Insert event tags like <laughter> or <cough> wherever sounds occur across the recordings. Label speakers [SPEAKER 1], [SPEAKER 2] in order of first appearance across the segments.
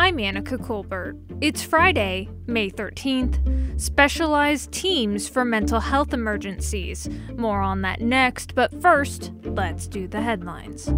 [SPEAKER 1] I'm Anica Colbert. It's Friday, May 13th. Specialized teams for mental health emergencies. More on that next, but first, let's do the headlines.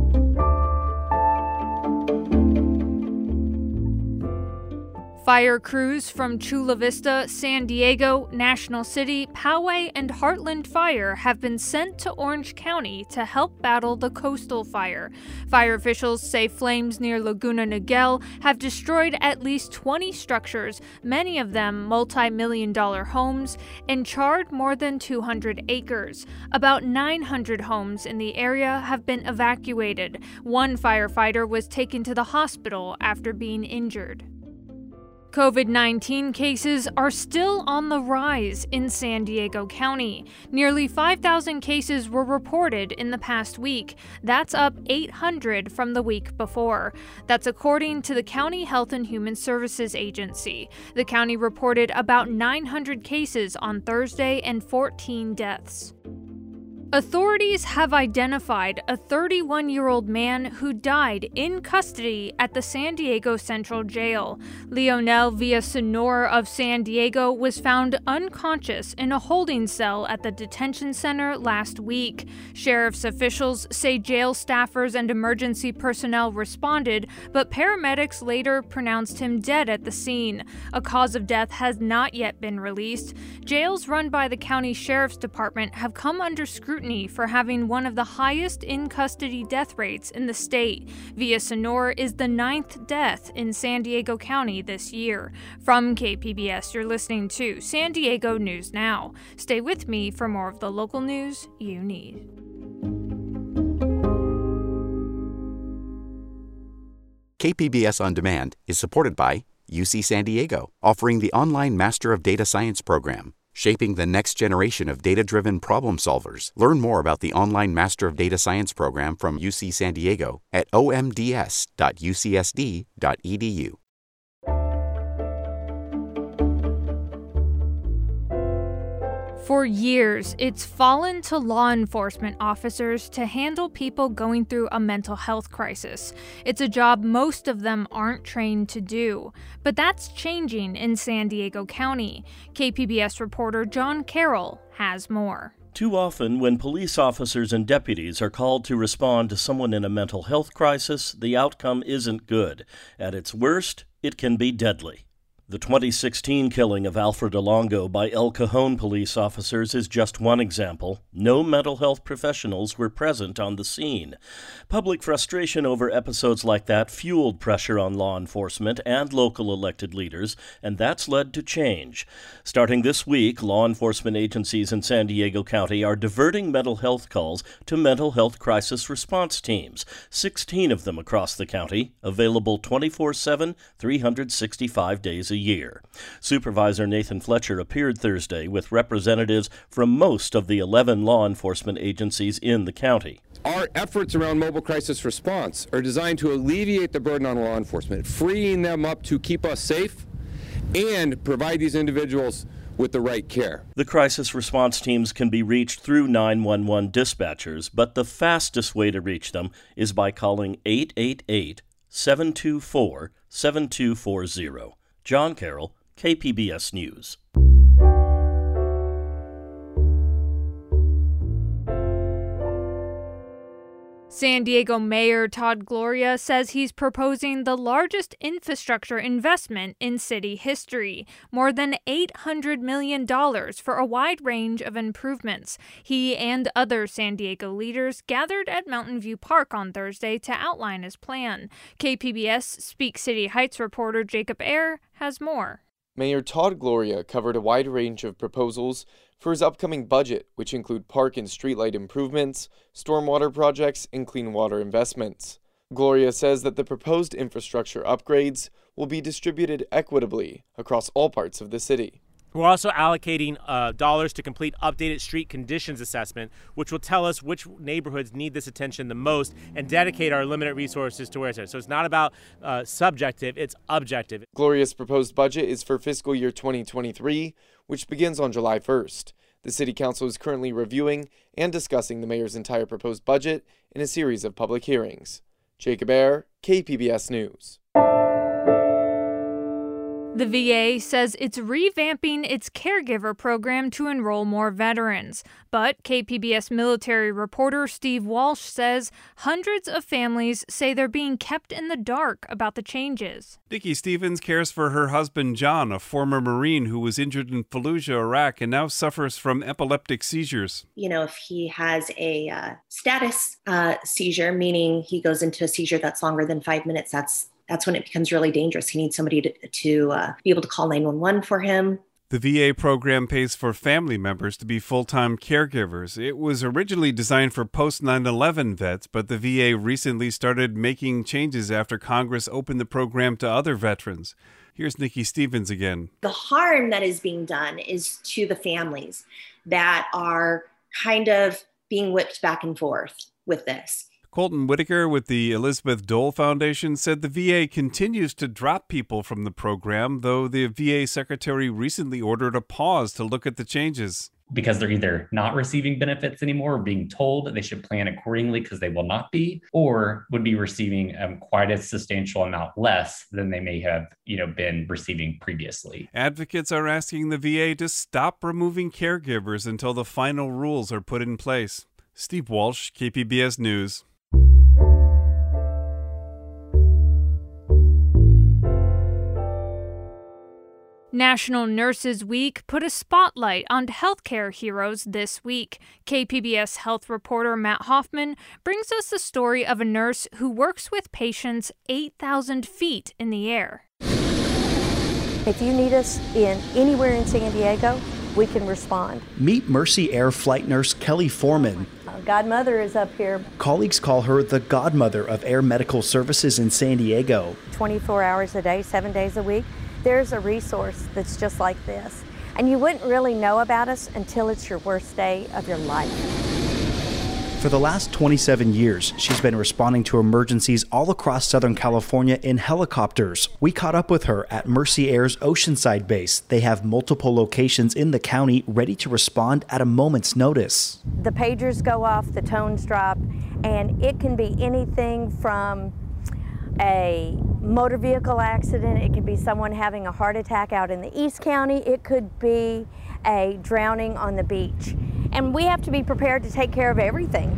[SPEAKER 1] Fire crews from Chula Vista, San Diego, National City, Poway, and Heartland Fire have been sent to Orange County to help battle the coastal fire. Fire officials say flames near Laguna Niguel have destroyed at least 20 structures, many of them multi million dollar homes, and charred more than 200 acres. About 900 homes in the area have been evacuated. One firefighter was taken to the hospital after being injured. COVID 19 cases are still on the rise in San Diego County. Nearly 5,000 cases were reported in the past week. That's up 800 from the week before. That's according to the County Health and Human Services Agency. The county reported about 900 cases on Thursday and 14 deaths. Authorities have identified a 31 year old man who died in custody at the San Diego Central Jail. Leonel Villasenor of San Diego was found unconscious in a holding cell at the detention center last week. Sheriff's officials say jail staffers and emergency personnel responded, but paramedics later pronounced him dead at the scene. A cause of death has not yet been released. Jails run by the county sheriff's department have come under scrutiny scrutiny for having one of the highest in custody death rates in the state. Villasenor is the ninth death in San Diego County this year. From KPBS, you're listening to San Diego News Now. Stay with me for more of the local news you need.
[SPEAKER 2] KPBS On Demand is supported by UC San Diego, offering the online Master of Data Science program shaping the next generation of data driven problem solvers. Learn more about the online Master of Data Science program from UC San Diego at omds.ucsd.edu.
[SPEAKER 1] For years, it's fallen to law enforcement officers to handle people going through a mental health crisis. It's a job most of them aren't trained to do. But that's changing in San Diego County. KPBS reporter John Carroll has more.
[SPEAKER 3] Too often, when police officers and deputies are called to respond to someone in a mental health crisis, the outcome isn't good. At its worst, it can be deadly. The 2016 killing of Alfred Olango by El Cajon police officers is just one example. No mental health professionals were present on the scene. Public frustration over episodes like that fueled pressure on law enforcement and local elected leaders, and that's led to change. Starting this week, law enforcement agencies in San Diego County are diverting mental health calls to mental health crisis response teams, 16 of them across the county, available 24 7, 365 days a year. Supervisor Nathan Fletcher appeared Thursday with representatives from most of the 11 law enforcement agencies in the county.
[SPEAKER 4] Our efforts around mobile crisis response are designed to alleviate the burden on law enforcement, freeing them up to keep us safe and provide these individuals with the right care.
[SPEAKER 3] The crisis response teams can be reached through 911 dispatchers, but the fastest way to reach them is by calling 888 724 7240. John Carroll, KPBS News.
[SPEAKER 1] San Diego Mayor Todd Gloria says he's proposing the largest infrastructure investment in city history, more than $800 million for a wide range of improvements. He and other San Diego leaders gathered at Mountain View Park on Thursday to outline his plan. KPBS Speak City Heights reporter Jacob Aere has more.
[SPEAKER 5] Mayor Todd Gloria covered a wide range of proposals for his upcoming budget, which include park and streetlight improvements, stormwater projects, and clean water investments. Gloria says that the proposed infrastructure upgrades will be distributed equitably across all parts of the city.
[SPEAKER 6] We're also allocating uh, dollars to complete updated street conditions assessment, which will tell us which neighborhoods need this attention the most and dedicate our limited resources to where it's at. So it's not about uh, subjective, it's objective.
[SPEAKER 5] Gloria's proposed budget is for fiscal year 2023, which begins on July 1st. The City Council is currently reviewing and discussing the mayor's entire proposed budget in a series of public hearings. Jacob Aere, KPBS News.
[SPEAKER 1] The VA says it's revamping its caregiver program to enroll more veterans. But KPBS military reporter Steve Walsh says hundreds of families say they're being kept in the dark about the changes.
[SPEAKER 7] Nikki Stevens cares for her husband John, a former Marine who was injured in Fallujah, Iraq, and now suffers from epileptic seizures.
[SPEAKER 8] You know, if he has a uh, status uh, seizure, meaning he goes into a seizure that's longer than five minutes, that's that's when it becomes really dangerous. He needs somebody to, to uh, be able to call 911 for him.
[SPEAKER 7] The VA program pays for family members to be full time caregivers. It was originally designed for post 9 11 vets, but the VA recently started making changes after Congress opened the program to other veterans. Here's Nikki Stevens again.
[SPEAKER 8] The harm that is being done is to the families that are kind of being whipped back and forth with this.
[SPEAKER 7] Colton Whitaker with the Elizabeth Dole Foundation said the VA continues to drop people from the program, though the VA secretary recently ordered a pause to look at the changes.
[SPEAKER 9] Because they're either not receiving benefits anymore, or being told they should plan accordingly because they will not be, or would be receiving um, quite a substantial amount less than they may have, you know, been receiving previously.
[SPEAKER 7] Advocates are asking the VA to stop removing caregivers until the final rules are put in place. Steve Walsh, KPBS News.
[SPEAKER 1] National Nurses Week put a spotlight on healthcare heroes this week. KPBS health reporter Matt Hoffman brings us the story of a nurse who works with patients 8,000 feet in the air.
[SPEAKER 10] If you need us in anywhere in San Diego, we can respond.
[SPEAKER 11] Meet Mercy Air flight nurse Kelly Foreman.
[SPEAKER 10] Godmother is up here.
[SPEAKER 11] Colleagues call her the godmother of air medical services in San Diego.
[SPEAKER 10] 24 hours a day, seven days a week there's a resource that's just like this. And you wouldn't really know about us until it's your worst day of your life.
[SPEAKER 11] For the last 27 years, she's been responding to emergencies all across Southern California in helicopters. We caught up with her at Mercy Air's Oceanside base. They have multiple locations in the county ready to respond at a moment's notice.
[SPEAKER 10] The pagers go off, the tones drop, and it can be anything from a motor vehicle accident, it could be someone having a heart attack out in the East County, it could be a drowning on the beach. And we have to be prepared to take care of everything.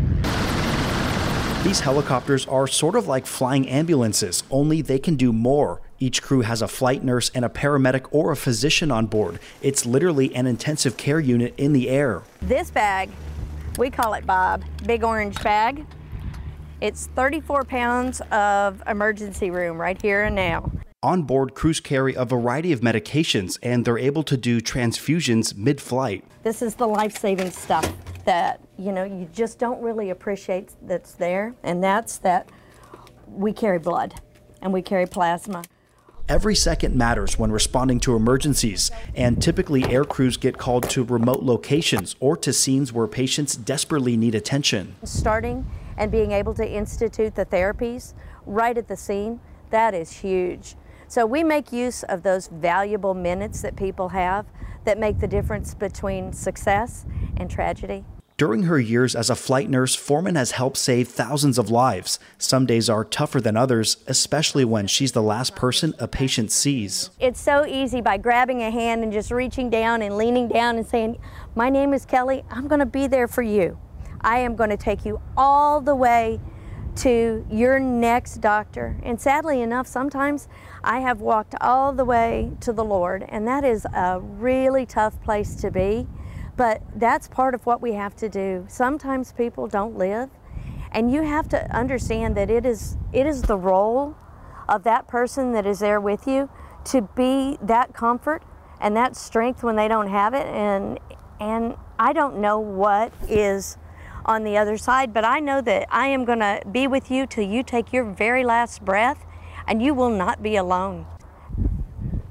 [SPEAKER 11] These helicopters are sort of like flying ambulances, only they can do more. Each crew has a flight nurse and a paramedic or a physician on board. It's literally an intensive care unit in the air.
[SPEAKER 10] This bag, we call it Bob, big orange bag. It's 34 pounds of emergency room right here and now.
[SPEAKER 11] On board, crews carry a variety of medications and they're able to do transfusions mid flight.
[SPEAKER 10] This is the life saving stuff that, you know, you just don't really appreciate that's there, and that's that we carry blood and we carry plasma.
[SPEAKER 11] Every second matters when responding to emergencies, and typically air crews get called to remote locations or to scenes where patients desperately need attention.
[SPEAKER 10] Starting and being able to institute the therapies right at the scene, that is huge. So we make use of those valuable minutes that people have that make the difference between success and tragedy.
[SPEAKER 11] During her years as a flight nurse, Foreman has helped save thousands of lives. Some days are tougher than others, especially when she's the last person a patient sees.
[SPEAKER 10] It's so easy by grabbing a hand and just reaching down and leaning down and saying, My name is Kelly, I'm going to be there for you. I am going to take you all the way to your next doctor. And sadly enough, sometimes I have walked all the way to the Lord, and that is a really tough place to be. But that's part of what we have to do. Sometimes people don't live, and you have to understand that it is it is the role of that person that is there with you to be that comfort and that strength when they don't have it and and I don't know what is on the other side, but I know that I am going to be with you till you take your very last breath, and you will not be alone.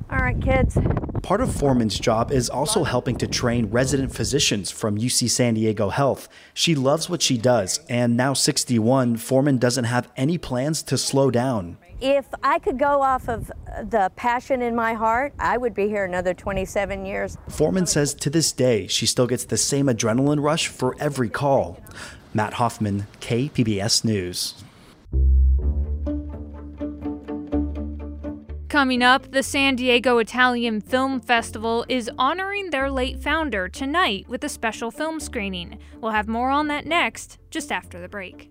[SPEAKER 10] All right, kids,
[SPEAKER 11] Part of Foreman's job is also helping to train resident physicians from UC San Diego Health. She loves what she does, and now 61, Foreman doesn't have any plans to slow down.
[SPEAKER 10] If I could go off of uh, the passion in my heart, I would be here another 27 years.
[SPEAKER 11] Foreman says to this day, she still gets the same adrenaline rush for every call. Matt Hoffman, KPBS News.
[SPEAKER 1] Coming up, the San Diego Italian Film Festival is honoring their late founder tonight with a special film screening. We'll have more on that next, just after the break.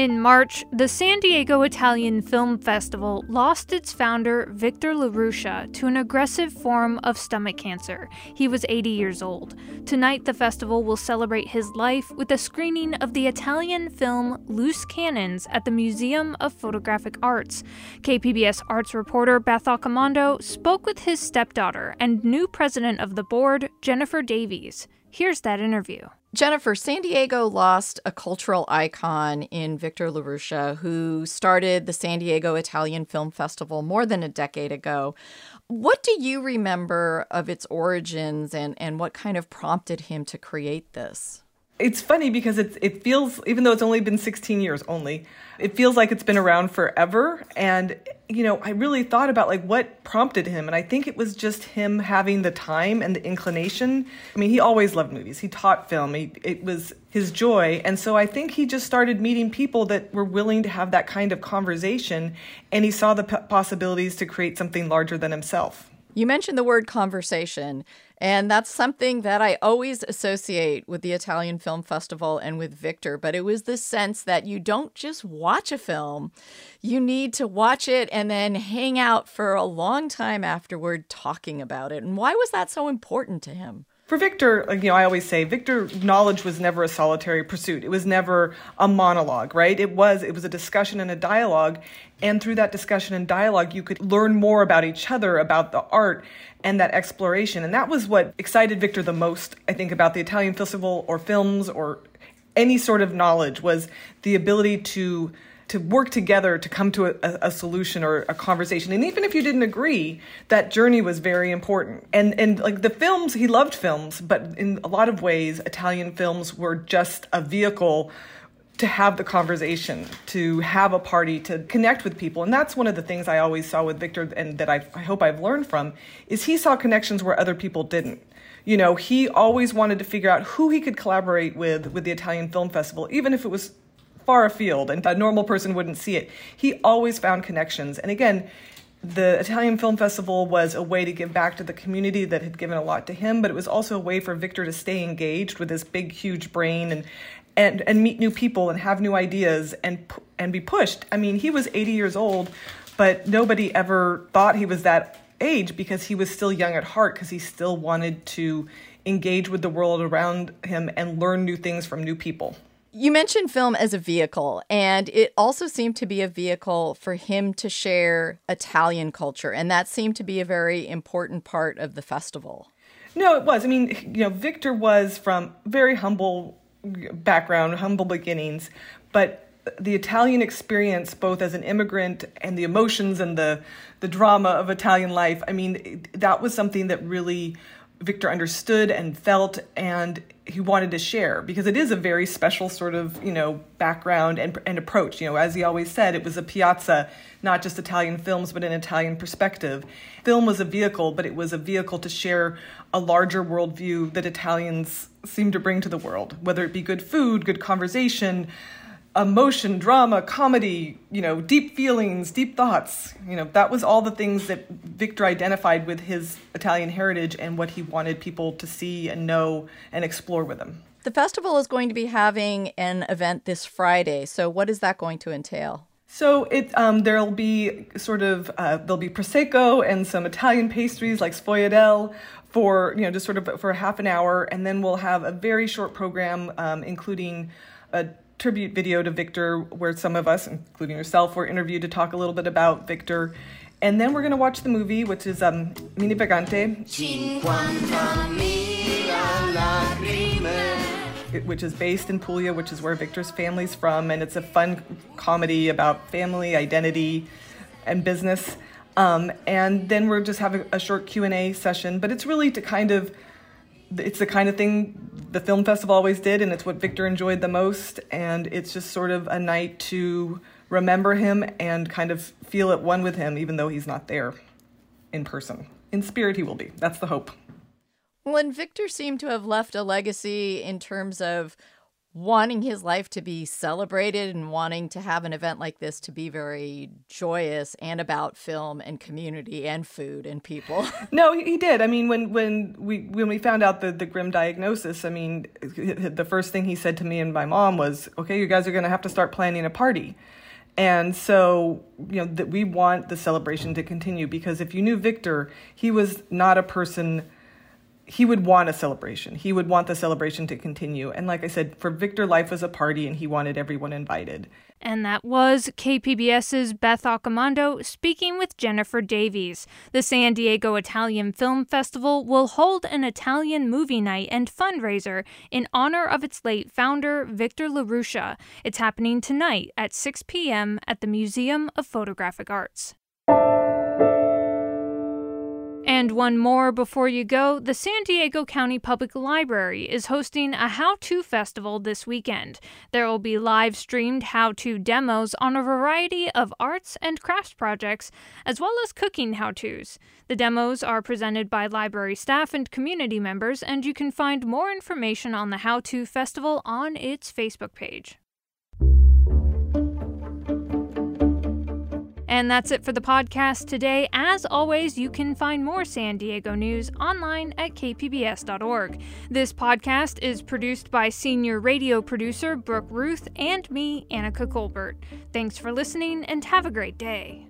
[SPEAKER 1] In March, the San Diego Italian Film Festival lost its founder, Victor Laruccia, to an aggressive form of stomach cancer. He was 80 years old. Tonight, the festival will celebrate his life with a screening of the Italian film Loose Cannons at the Museum of Photographic Arts. KPBS arts reporter Beth Accomando spoke with his stepdaughter and new president of the board, Jennifer Davies. Here's that interview.
[SPEAKER 12] Jennifer, San Diego lost a cultural icon in Victor Laruccia, who started the San Diego Italian Film Festival more than a decade ago. What do you remember of its origins and, and what kind of prompted him to create this?
[SPEAKER 13] It's funny because it's, it feels, even though it's only been 16 years only, it feels like it's been around forever. And, you know, I really thought about like what prompted him. And I think it was just him having the time and the inclination. I mean, he always loved movies, he taught film, he, it was his joy. And so I think he just started meeting people that were willing to have that kind of conversation. And he saw the p- possibilities to create something larger than himself.
[SPEAKER 12] You mentioned the word conversation, and that's something that I always associate with the Italian Film Festival and with Victor. But it was this sense that you don't just watch a film, you need to watch it and then hang out for a long time afterward talking about it. And why was that so important to him?
[SPEAKER 13] For Victor, you know, I always say Victor knowledge was never a solitary pursuit. It was never a monologue, right? It was it was a discussion and a dialogue, and through that discussion and dialogue, you could learn more about each other, about the art and that exploration. And that was what excited Victor the most, I think, about the Italian festival or films or any sort of knowledge was the ability to to work together to come to a, a, solution or a conversation. And even if you didn't agree, that journey was very important. And and like the films, he loved films, but in a lot of ways, Italian films were just a vehicle to have the conversation, to have a party, to connect with people. And that's one of the things I always saw with Victor and that I, I hope I've learned from is he saw connections where other people didn't you know he always wanted to figure out who he could collaborate with with the Italian Film Festival even if it was far afield and a normal person wouldn't see it. He always found connections. And again, the Italian Film Festival was a way to give back to the community that had given a lot to him, but it was also a way for Victor to stay engaged with his big, huge brain and and and meet new people and have new ideas and and be pushed. I mean, he was 80 years old, but nobody ever thought he was that age because he was still young at heart because he still wanted to engage with the world around him and learn new things from new people.
[SPEAKER 12] You mentioned film as a vehicle, and it also seemed to be a vehicle for him to share Italian culture, and that seemed to be a very important part of the festival.
[SPEAKER 13] No, it was. I mean, you know, Victor was from very humble background, humble beginnings, but the Italian experience, both as an immigrant and the emotions and the the drama of Italian life, I mean, that was something that really Victor understood and felt and he wanted to share because it is a very special sort of, you know, background and, and approach. You know, as he always said, it was a piazza, not just Italian films, but an Italian perspective. Film was a vehicle, but it was a vehicle to share a larger worldview that Italians seem to bring to the world, whether it be good food, good conversation, emotion, drama, comedy, you know, deep feelings, deep thoughts. You know, that was all the things that Victor identified with his Italian heritage and what he wanted people to see and know and explore with him.
[SPEAKER 12] The festival is going to be having an event this Friday. So, what is that going to entail?
[SPEAKER 13] So it um, there'll be sort of uh, there'll be prosecco and some Italian pastries like sfogliatelle for you know just sort of for half an hour, and then we'll have a very short program um, including a tribute video to Victor, where some of us, including yourself, were interviewed to talk a little bit about Victor. And then we're going to watch the movie, which is um, Mine Vaganti. Which is based in Puglia, which is where Victor's family's from, and it's a fun comedy about family, identity, and business. Um, and then we're just having a short Q and A session, but it's really to kind of it's the kind of thing the film festival always did, and it's what Victor enjoyed the most. And it's just sort of a night to remember him and kind of feel at one with him, even though he's not there in person. In spirit, he will be. That's the hope.
[SPEAKER 12] Well, and Victor seemed to have left a legacy in terms of wanting his life to be celebrated and wanting to have an event like this to be very joyous and about film and community and food and people. <laughs>
[SPEAKER 13] no, he did. I mean, when when we when we found out the the grim diagnosis, I mean, the first thing he said to me and my mom was, "Okay, you guys are going to have to start planning a party." And so, you know, that we want the celebration to continue because if you knew Victor, he was not a person he would want a celebration. He would want the celebration to continue. And like I said, for Victor, life was a party and he wanted everyone invited.
[SPEAKER 1] And that was KPBS's Beth Accomando speaking with Jennifer Davies. The San Diego Italian Film Festival will hold an Italian movie night and fundraiser in honor of its late founder, Victor Laruccia. It's happening tonight at 6 p.m. at the Museum of Photographic Arts. And one more before you go the San Diego County Public Library is hosting a how to festival this weekend. There will be live streamed how to demos on a variety of arts and crafts projects, as well as cooking how to's. The demos are presented by library staff and community members, and you can find more information on the How To Festival on its Facebook page. And that's it for the podcast today. As always, you can find more San Diego news online at kpbs.org. This podcast is produced by senior radio producer Brooke Ruth and me, Anica Colbert. Thanks for listening and have a great day.